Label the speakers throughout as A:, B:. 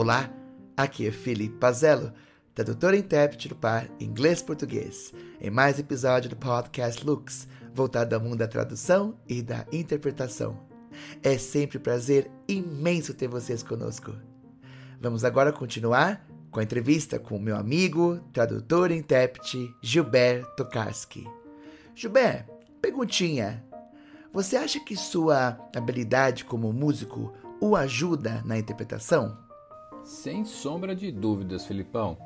A: Olá, aqui é Felipe Pazello, tradutor e intérprete do par inglês-português, em mais episódio do podcast Lux, voltado ao mundo da tradução e da interpretação. É sempre um prazer imenso ter vocês conosco. Vamos agora continuar com a entrevista com o meu amigo, tradutor e intérprete Gilbert Tokarski. Gilbert, perguntinha. Você acha que sua habilidade como músico o ajuda na interpretação?
B: Sem sombra de dúvidas, Filipão.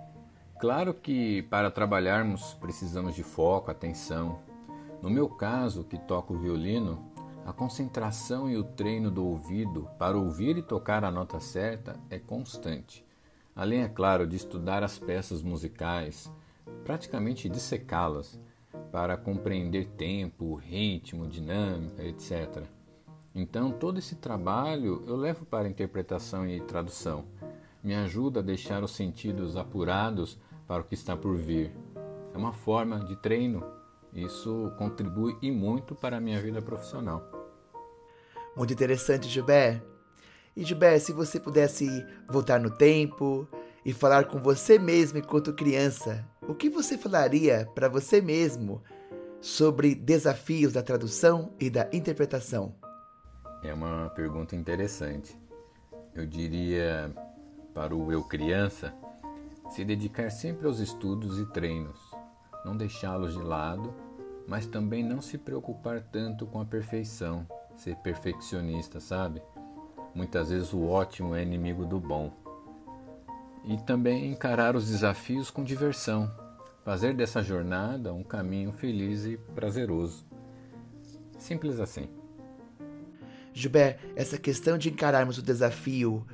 B: Claro que para trabalharmos precisamos de foco, atenção. No meu caso, que toco violino, a concentração e o treino do ouvido para ouvir e tocar a nota certa é constante. Além, é claro, de estudar as peças musicais, praticamente dissecá-las, para compreender tempo, ritmo, dinâmica, etc. Então, todo esse trabalho eu levo para interpretação e tradução me ajuda a deixar os sentidos apurados para o que está por vir. É uma forma de treino. Isso contribui e muito para a minha vida profissional.
A: Muito interessante, Gilbert. E Gilbert, se você pudesse voltar no tempo e falar com você mesmo enquanto criança, o que você falaria para você mesmo sobre desafios da tradução e da interpretação?
B: É uma pergunta interessante. Eu diria para o eu criança, se dedicar sempre aos estudos e treinos, não deixá-los de lado, mas também não se preocupar tanto com a perfeição, ser perfeccionista, sabe? Muitas vezes o ótimo é inimigo do bom. E também encarar os desafios com diversão, fazer dessa jornada um caminho feliz e prazeroso. Simples assim.
A: Gilbert, essa questão de encararmos o desafio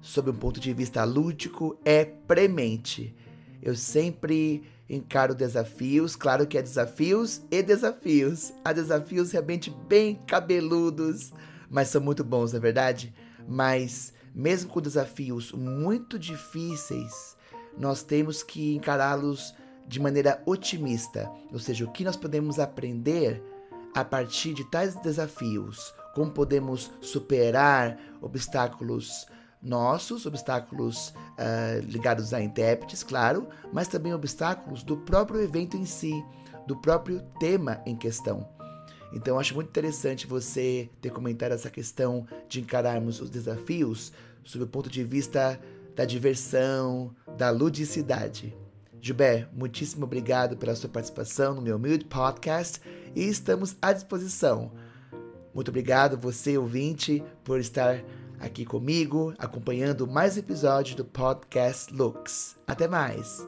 A: sob um ponto de vista lúdico, é premente. Eu sempre encaro desafios, claro que há desafios e desafios. Há desafios realmente bem cabeludos, mas são muito bons, na é verdade? Mas mesmo com desafios muito difíceis, nós temos que encará-los de maneira otimista, ou seja, o que nós podemos aprender a partir de tais desafios, como podemos superar obstáculos nossos, obstáculos uh, ligados a intérpretes, claro, mas também obstáculos do próprio evento em si, do próprio tema em questão. Então, acho muito interessante você ter comentado essa questão de encararmos os desafios sob o ponto de vista da diversão, da ludicidade. Gilbert, muitíssimo obrigado pela sua participação no meu humilde podcast e estamos à disposição. Muito obrigado, você ouvinte, por estar aqui comigo, acompanhando mais episódios do podcast Looks. Até mais!